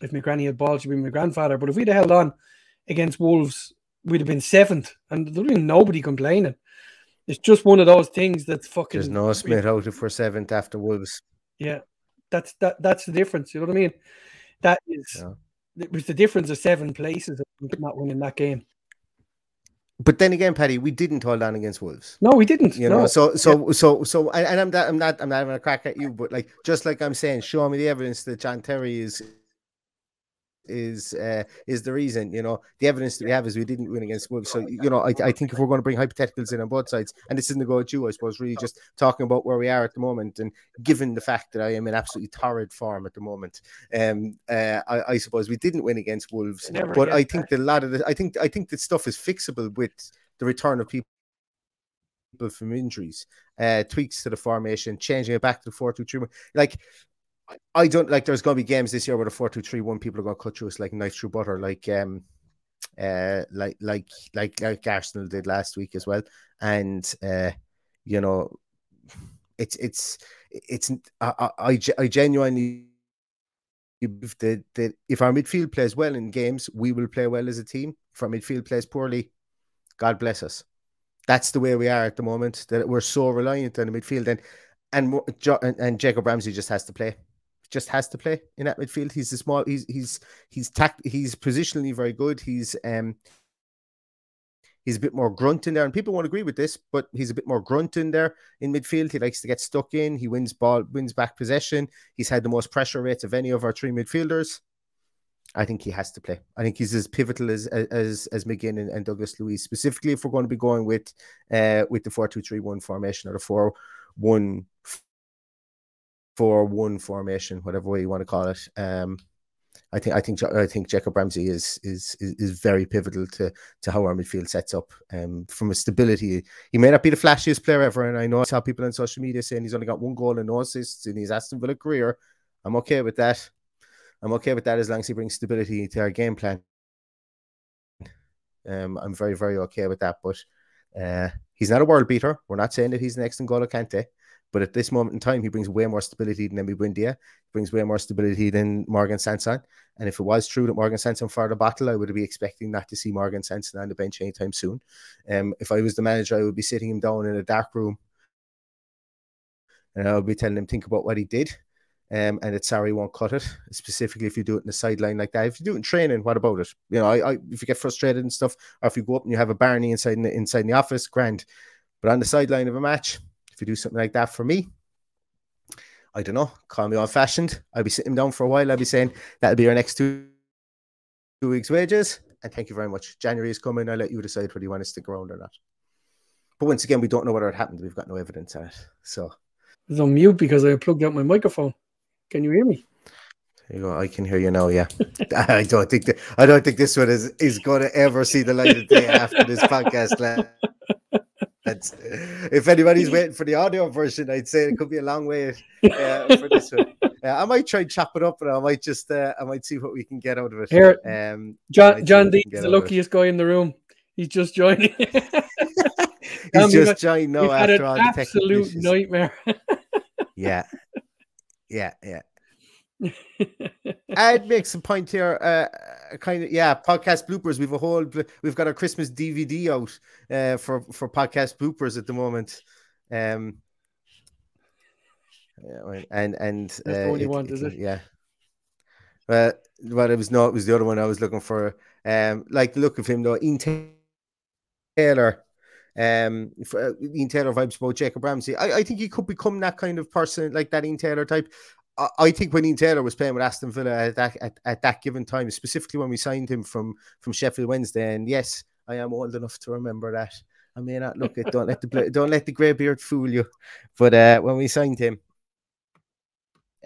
if my granny had balls, she'd be my grandfather, but if we'd have held on against Wolves, we'd have been seventh, and there'd been nobody complaining. It's just one of those things that's fucking. There's no Smith out if we're seventh after Wolves. Yeah, that's that. That's the difference. You know what I mean? That is. Yeah. It was the difference of seven places not winning that game. But then again, Paddy, we didn't hold on against Wolves. No, we didn't. You no. know, so so yeah. so so, and, and I'm not, I'm not, I'm not having a crack at you, but like, just like I'm saying, show me the evidence that John Terry is is uh, is the reason. You know, the evidence that we have is we didn't win against Wolves. So you know, I, I think if we're going to bring hypotheticals in on both sides, and this isn't to go at you, I suppose, really just talking about where we are at the moment, and given the fact that I am in absolutely torrid form at the moment, um, uh, I, I suppose we didn't win against Wolves, but I think that a lot of the, I think I think that stuff is fixable with the return of people from injuries, uh, tweaks to the formation, changing it back to the 4 2 3 Like, I don't like there's going to be games this year where the 4 2 3 1 people are going to cut through us like knife through butter, like, um, uh, like, like, like, like Arsenal did last week as well. And, uh, you know, it's, it's, it's, I, I, I genuinely that, that if our midfield plays well in games, we will play well as a team. If our midfield plays poorly, God bless us. That's the way we are at the moment. That we're so reliant on the midfield, and and and Jacob Ramsey just has to play. Just has to play in that midfield. He's a small. He's he's he's tact. He's positionally very good. He's um. He's a bit more grunt in there, and people won't agree with this, but he's a bit more grunt in there in midfield. He likes to get stuck in. He wins ball, wins back possession. He's had the most pressure rates of any of our three midfielders. I think he has to play. I think he's as pivotal as as as McGinn and, and Douglas Luiz, specifically if we're going to be going with uh with the four two three one formation or the four one four one formation, whatever way you want to call it. Um, I think I think I think Jacob Ramsey is is is, very pivotal to to how our midfield sets up. Um, from a stability, he may not be the flashiest player ever, and I know I saw people on social media saying he's only got one goal and no assists in his Aston Villa career. I'm okay with that. I'm okay with that as long as he brings stability to our game plan. Um, I'm very, very okay with that. But uh, he's not a world beater. We're not saying that he's next in N'Golo Kante. But at this moment in time, he brings way more stability than Emi Buendia. He brings way more stability than Morgan Sanson. And if it was true that Morgan Sanson fired a battle, I would be expecting not to see Morgan Sanson on the bench anytime soon. Um, if I was the manager, I would be sitting him down in a dark room and I would be telling him think about what he did um, and it's sorry won't cut it. Specifically, if you do it in the sideline like that. If you do it in training, what about it? You know, I, I, if you get frustrated and stuff, or if you go up and you have a Barney inside inside in the office, grand. But on the sideline of a match, if you do something like that for me, I don't know, call me old fashioned. I'll be sitting down for a while. I'll be saying that'll be our next two two weeks' wages. And thank you very much. January is coming. I'll let you decide whether you want to stick around or not. But once again, we don't know whether it happened. We've got no evidence on it. So it's on mute because I plugged out my microphone. Can you hear me? You go, I can hear you now. Yeah, [laughs] I don't think that I don't think this one is is going to ever see the light of day after this podcast. Lads. If anybody's [laughs] waiting for the audio version, I'd say it could be a long way uh, for this one. [laughs] Uh, I might try and chop it up, and I might just uh, I might see what we can get out of it. Here, um, John John D is the luckiest guy in the room. He's just joining. [laughs] He's just joined now after all the absolute nightmare. yeah, yeah, yeah. [laughs] I'd make some point here. Uh, kind of, yeah. Podcast bloopers. We've a whole. We've got our Christmas DVD out uh, for for podcast bloopers at the moment. Um, yeah, and and That's uh, the one you it, want, is it? Yeah. Well, but it was not. It was the other one I was looking for. Um, like the look of him though. Ian Taylor. Um, for, uh, Ian Taylor vibes about Jacob Ramsey. I, I think he could become that kind of person, like that Ian Taylor type. I, think when Ian Taylor was playing with Aston Villa at that at, at that given time, specifically when we signed him from from Sheffield Wednesday, and yes, I am old enough to remember that. I may not look it. Don't let the don't let the grey beard fool you. But uh, when we signed him,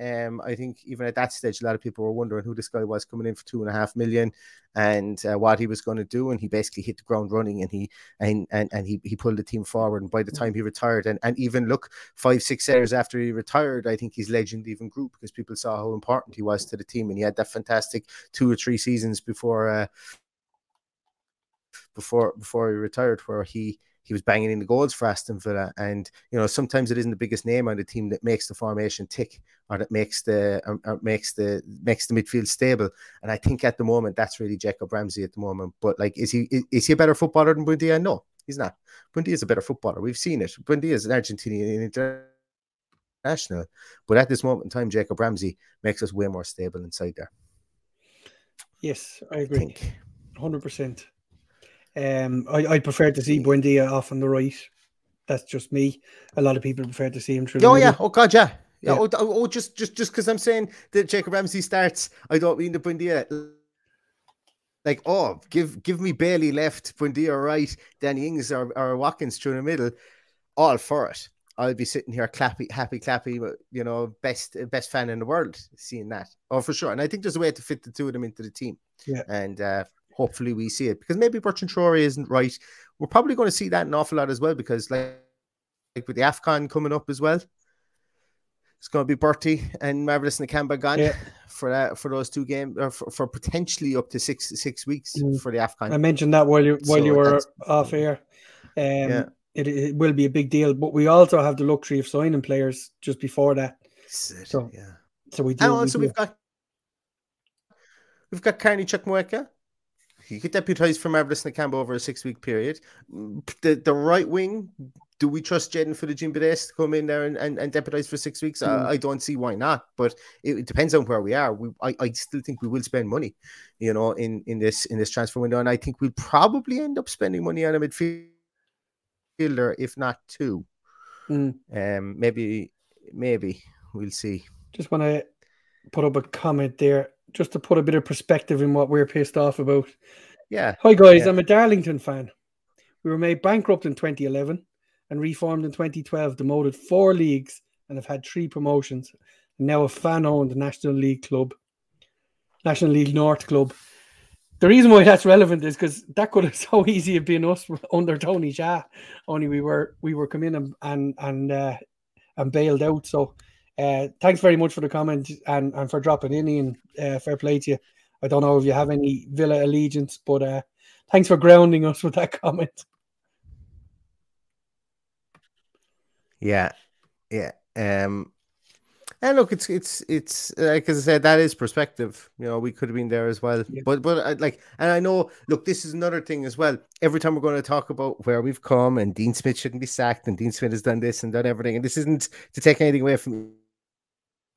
Um, I think even at that stage, a lot of people were wondering who this guy was coming in for two and a half million and uh, what he was going to do. And he basically hit the ground running and he and and, and he, he pulled the team forward. And by the time he retired, and, and even look, five, six years after he retired, I think his legend even grew because people saw how important he was to the team. And he had that fantastic two or three seasons before uh, before before he retired, where he he was banging in the goals for Aston Villa. And you know, sometimes it isn't the biggest name on the team that makes the formation tick or that makes the or, or makes the makes the midfield stable. And I think at the moment that's really Jacob Ramsey at the moment. But like, is he is he a better footballer than Buendia? No, he's not. Buendia is a better footballer. We've seen it. Buendia is an Argentinian international, but at this moment in time, Jacob Ramsey makes us way more stable inside there. Yes, I agree. Hundred percent. Um, I, I prefer to see Buendia off on the right. That's just me. A lot of people prefer to see him through. Oh yeah. Oh god, yeah. Yeah. yeah. Oh, oh, just just just because I'm saying that Jacob Ramsey starts, I don't mean the Buendia. Like, oh, give give me Bailey left, Buendia right, Danny Ings or, or Watkins through the middle. All for it. I'll be sitting here clappy, happy, clappy, you know, best best fan in the world seeing that. Oh, for sure. And I think there's a way to fit the two of them into the team. Yeah. And uh, hopefully we see it because maybe Bertrand Traore isn't right. We're probably going to see that an awful lot as well because like, like with the AFCON coming up as well, it's going to be Bertie and Marvelous Nakamba gone yeah. for that for those two games or for, for, potentially up to six six weeks mm. for the AFCON. I mentioned that while you while so you were off air. Um, yeah. It, it will be a big deal, but we also have the luxury of signing players just before that. So yeah, so we do. And also we have got we've got Carney Chukwuemeka, he could deputise for Marvelous Nakamba over a six week period. The the right wing, do we trust Jaden Philogene-Bidace to come in there and, and, and deputise for six weeks? Mm. I, I, don't see why not, but it, it, depends on where we are. We I, I still think we will spend money, you know, in, in this in this transfer window, and I think we'll probably end up spending money on a midfielder, if not two. Mm. Um, maybe maybe we'll see. Just want to put up a comment there just to put a bit of perspective in what we're pissed off about. Yeah. Hi guys, yeah. I'm a Darlington fan. We were made bankrupt in 2011 and reformed in 2012, demoted four leagues and have had three promotions. And now a fan-owned National League club, National League North club. The reason why that's relevant is because that could have [laughs] so easy have been us [laughs] under Tony Xia. Only we were we were coming in and and and, uh, and bailed out. So uh, thanks very much for the comment and, and for dropping in, Ian. Uh, fair play to you. I don't know if you have any Villa allegiance, but uh, thanks for grounding us with that [laughs] comment. Yeah, yeah. Um, and look, it's it's it's like as I said, that is perspective. You know, we could have been there as well. Yeah. But but uh, like, and I know. Look, this is another thing as well. Every time we're going to talk about where we've come, and Dean Smith shouldn't be sacked, and Dean Smith has done this and done everything, and this isn't to take anything away from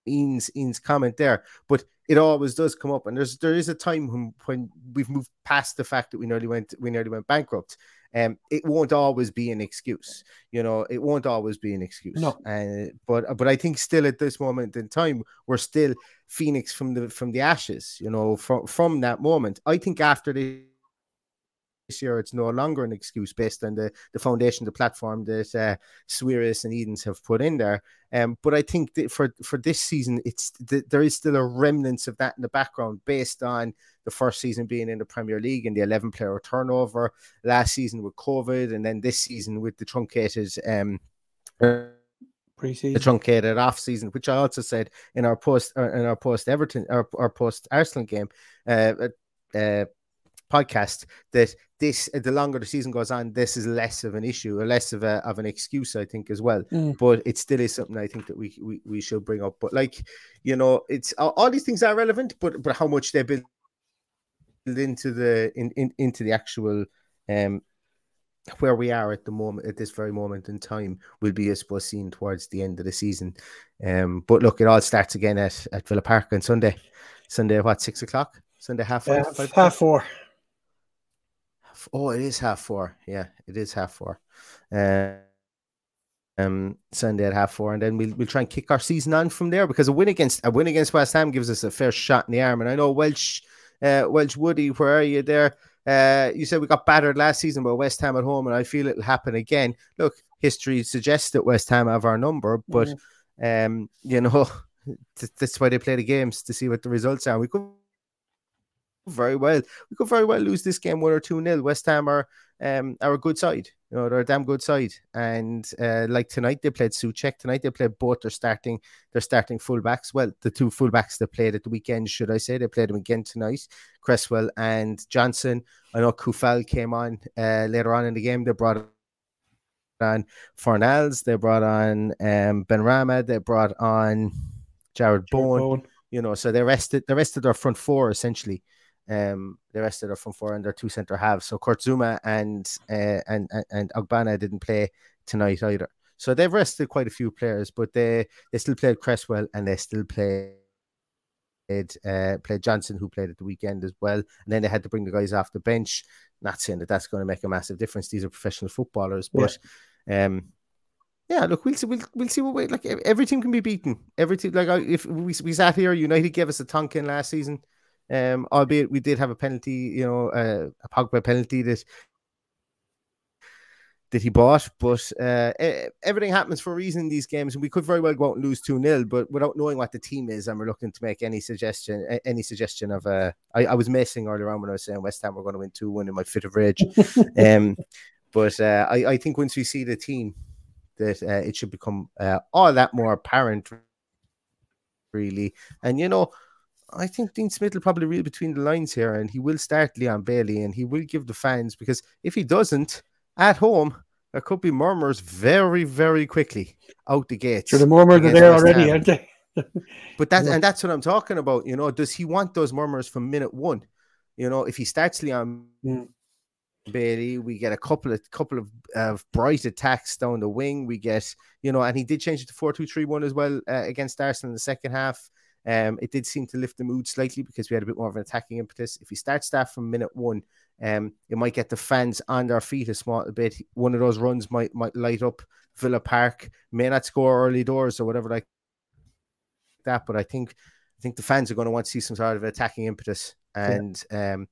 Ian's Ian's comment there, but it always does come up, and there's there is a time when when we've moved past the fact that we nearly went we nearly went bankrupt. Um, it won't always be an excuse, you know. It won't always be an excuse. No, uh, but but I think still at this moment in time, we're still phoenix from the from the ashes, you know, from from that moment. I think after the this year it's no longer an excuse based on the, the foundation, the platform that uh, Sawiris and Edens have put in there. Um, but I think that for for this season, it's the, there is still a remnants of that in the background based on the first season being in the Premier League and the 11 player turnover last season with COVID, and then this season with the truncated um, Pre-season. the truncated off season, which I also said in our post uh, in our post Everton our, our post Arsenal game. Uh, uh, podcast that this the longer the season goes on, this is less of an issue or less of a of an excuse, I think, as well. Mm. But it still is something I think that we, we we should bring up. But like you know, it's all these things are relevant, but but how much they build into the in, in into the actual um where we are at the moment at this very moment in time will be I suppose seen towards the end of the season. Um but look it all starts again at, at Villa Park on Sunday. Sunday what six o'clock? Sunday half five, uh, five half four. Oh, it is half four. Yeah, it is half four. Uh, um, Sunday at half four, and then we'll we'll try and kick our season on from there because a win against a win against West Ham gives us a fair shot in the arm. And I know Welsh, uh, Welsh Woody, where are you there? Uh, you said we got battered last season by West Ham at home, and I feel it'll happen again. Look, history suggests that West Ham have our number, but mm. um, you know, [laughs] that's why they play the games to see what the results are. We could very well, we could very well lose this game one or two nil. West Ham are um are a good side, you know, they're a damn good side. And uh, like tonight they played Souček. Tonight they played both their starting their starting fullbacks. Well, the two fullbacks they played at the weekend, should I say? They played them again tonight. Cresswell and Johnson. I know Coufal came on uh, later on in the game. They brought on Fornals, they brought on um, Benrahma, they brought on Jarrod Bowen, Bowen. You know, so they rested the rest of their front four essentially. Um, the rest of their front four and their two centre halves. So Kurt Zouma and uh, and and Ogbonna didn't play tonight either. So they've rested quite a few players, but they they still played Cresswell and they still played uh, played Johnson, who played at the weekend as well. And then they had to bring the guys off the bench. Not saying that that's going to make a massive difference. These are professional footballers, but yeah. um, yeah, look, we'll see. We'll, we'll see what way. Like every team can be beaten. Every team, like if we, we sat here, United gave us a tonkin last season. Um, albeit we did have a penalty, you know, uh, a Pogba penalty that that he bought. But uh, everything happens for a reason in these games, and we could very well go out and lose two 0 But without knowing what the team is, and we're looking to make any suggestion, any suggestion of uh, I, I was messing earlier on when I was saying West Ham were going to win two one in my fit of rage. [laughs] um, but uh, I, I think once we see the team, that uh, it should become uh, all that more apparent, really. And you know, I think Dean Smith will probably read between the lines here, and he will start Leon Bailey, and he will give the fans because if he doesn't at home, there could be murmurs very, very quickly out the gates. So the murmurs are there already, aren't they? [laughs] but that and that's what I'm talking about. You know, does he want those murmurs from minute one? You know, if he starts Leon mm. Bailey, we get a couple of couple of, of bright attacks down the wing. We get, you know, and he did change it to four two three one as well uh, against Arsenal in the second half. Um, it did seem to lift the mood slightly because we had a bit more of an attacking impetus. If he starts that from minute one, um, it might get the fans on their feet a small bit. One of those runs might might light up Villa Park. May not score early doors or whatever like that, but I think I think the fans are going to want to see some sort of attacking impetus, and yeah. um,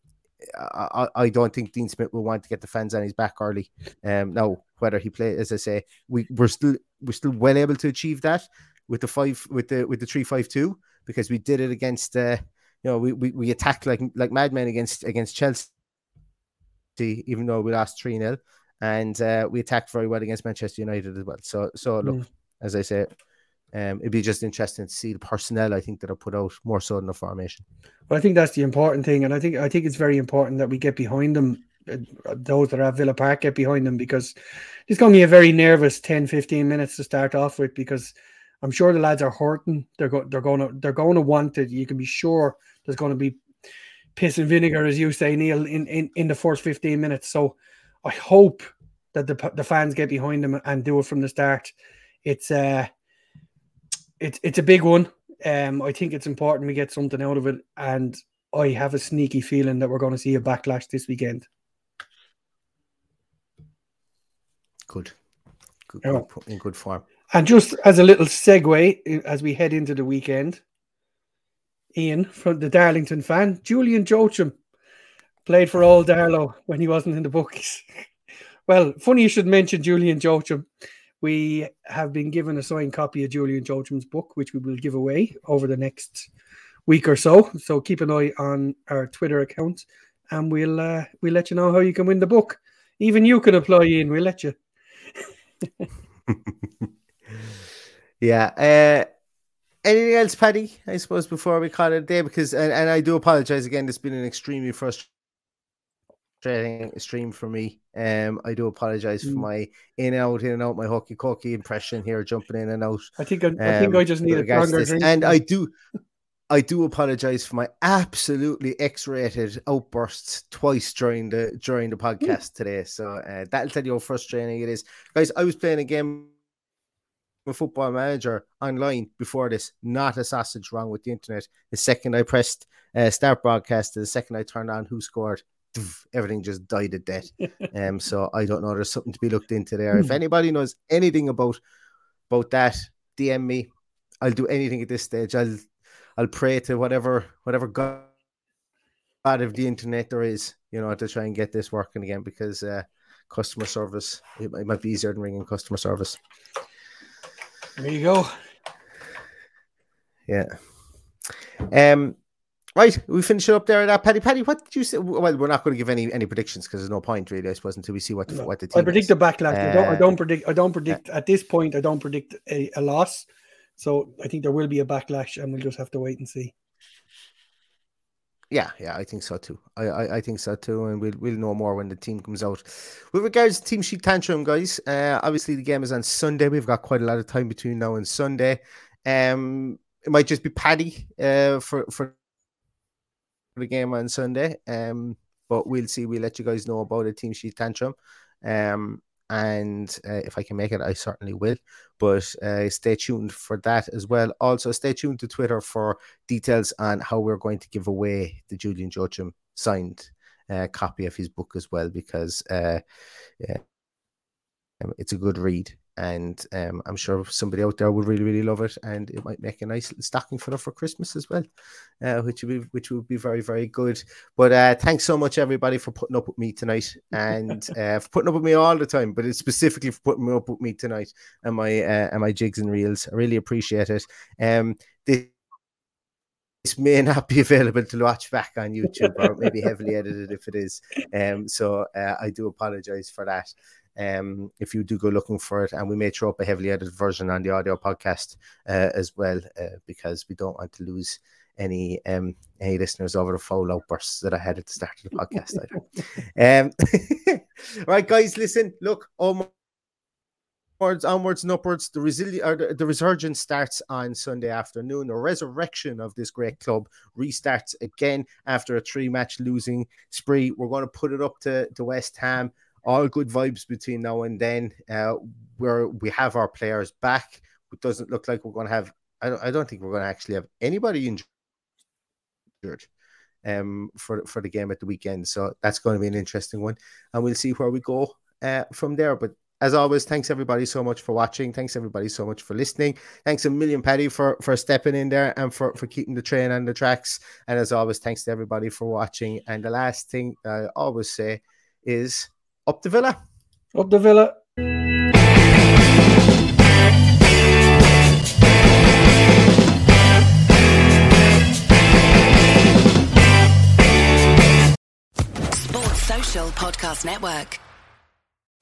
I, I don't think Dean Smith will want to get the fans on his back early. Um, now whether he play, as I say, we we're still we're still well able to achieve that with the five with the with the three five two because we did it against uh, you know we, we we attacked like like madmen against against Chelsea even though we lost 3 0. And uh, we attacked very well against Manchester United as well. So, so look, mm. as I say, um, it'd be just interesting to see the personnel I think that are put out more so than the formation. Well, I think that's the important thing, and I think I think it's very important that we get behind them. Uh, those that have Villa Park get behind them because it's going to be a very nervous 10, 15 minutes to start off with because I'm sure the lads are hurting. They're go- they're going to they're going to want it. You can be sure there's going to be piss and vinegar, as you say, Neil, in, in, in the first 15 minutes. So I hope that the, the fans get behind them and do it from the start. It's uh it's it's a big one. Um, I think it's important we get something out of it, and I have a sneaky feeling that we're going to see a backlash this weekend. Good, good, good in good form. And just as a little segue, as we head into the weekend, Ian from the Darlington fan, Julian Joachim played for Old Darlo when he wasn't in the books. [laughs] well, funny you should mention Julian Joachim. We have been given a signed copy of Julian Joachim's book, which we will give away over the next week or so. So keep an eye on our Twitter account, and we'll uh, we'll let you know how you can win the book. Even you can apply in. We'll let you. [laughs] yeah. Uh, anything else, Paddy? I suppose before we call it a day, because and, and I do apologize again. It's been an extremely frustrating stream for me. Um, I do apologize mm. for my in and out, in and out, my hockey cocky impression here, jumping in and out. I think I, um, I think I just need a stronger drink. And I do. I do apologize for my absolutely X-rated outbursts twice during the during the podcast today. So uh, that'll tell you how frustrating it is, guys. I was playing a game a football manager online before this, not a sausage wrong with the internet. The second I pressed uh, start broadcast, the second I turned on who scored, everything just died at death. [laughs] um, so I don't know. There's something to be looked into there. If hmm. anybody knows anything about about that, DM me. I'll do anything at this stage. I'll I'll pray to whatever whatever God of the internet there is, you know, to try and get this working again because uh, customer service it, it might be easier than ringing customer service. There you go. Yeah. Um. Right, we finish it up there. At that Paddy, Paddy, what did you say? Well, we're not going to give any any predictions because there's no point really, I suppose, until we see what the, No, what the team. I predict is. a backlash. I, don't, I Uh, don't predict. I don't predict at this point. I don't predict a, a loss. So I think there will be a backlash, and we'll just have to wait and see. Yeah, yeah, I think so too. I, I, I think so too, and we'll we'll know more when the team comes out. With regards to team sheet tantrum, guys, uh, obviously the game is on Sunday. We've got quite a lot of time between now and Sunday. Um, it might just be Paddy uh for for the game on Sunday. Um, but we'll see. We'll let you guys know about the team sheet tantrum. Um, and uh, if I can make it, I certainly will. But uh, stay tuned for that as well. Also, stay tuned to Twitter for details on how we're going to give away the Julian Joachim signed uh, copy of his book as well, because uh, um, it's a good read. And um, I'm sure somebody out there would really, really love it, and it might make a nice stocking filler for Christmas as well, uh, which would be which would be very, very good. But uh, thanks so much, everybody, for putting up with me tonight, and [laughs] uh, for putting up with me all the time, but it's specifically for putting up with me tonight and my uh, and my jigs and reels. I really appreciate it. Um, this this may not be [laughs] available to watch back on YouTube or maybe heavily edited if it is. Um, so uh, I do apologize for that. Um, if you do go looking for it, and we may throw up a heavily edited version on the audio podcast uh, as well, uh, because we don't want to lose any um any listeners over the foul outbursts that I had at the start of the podcast either. um, [laughs] right, guys, listen, look, onwards, onwards and upwards. The resili- the, the resurgence starts on Sunday afternoon. The resurrection of this great club restarts again after a three-match losing spree. We're going to put it up to, to West Ham. All good vibes between now and then. Uh, where we have our players back. It doesn't look like we're going to have. I don't, I don't think we're going to actually have anybody injured um for for the game at the weekend. So that's going to be an interesting one, and we'll see where we go uh, from there. But as always, thanks everybody so much for watching. Thanks everybody so much for listening. Thanks a million, Paddy, for for stepping in there and for for keeping the train on the tracks. And as always, thanks to everybody for watching. And the last thing I always say is up the villa. Up the villa. Sports Social Podcast Network.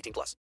18 plus.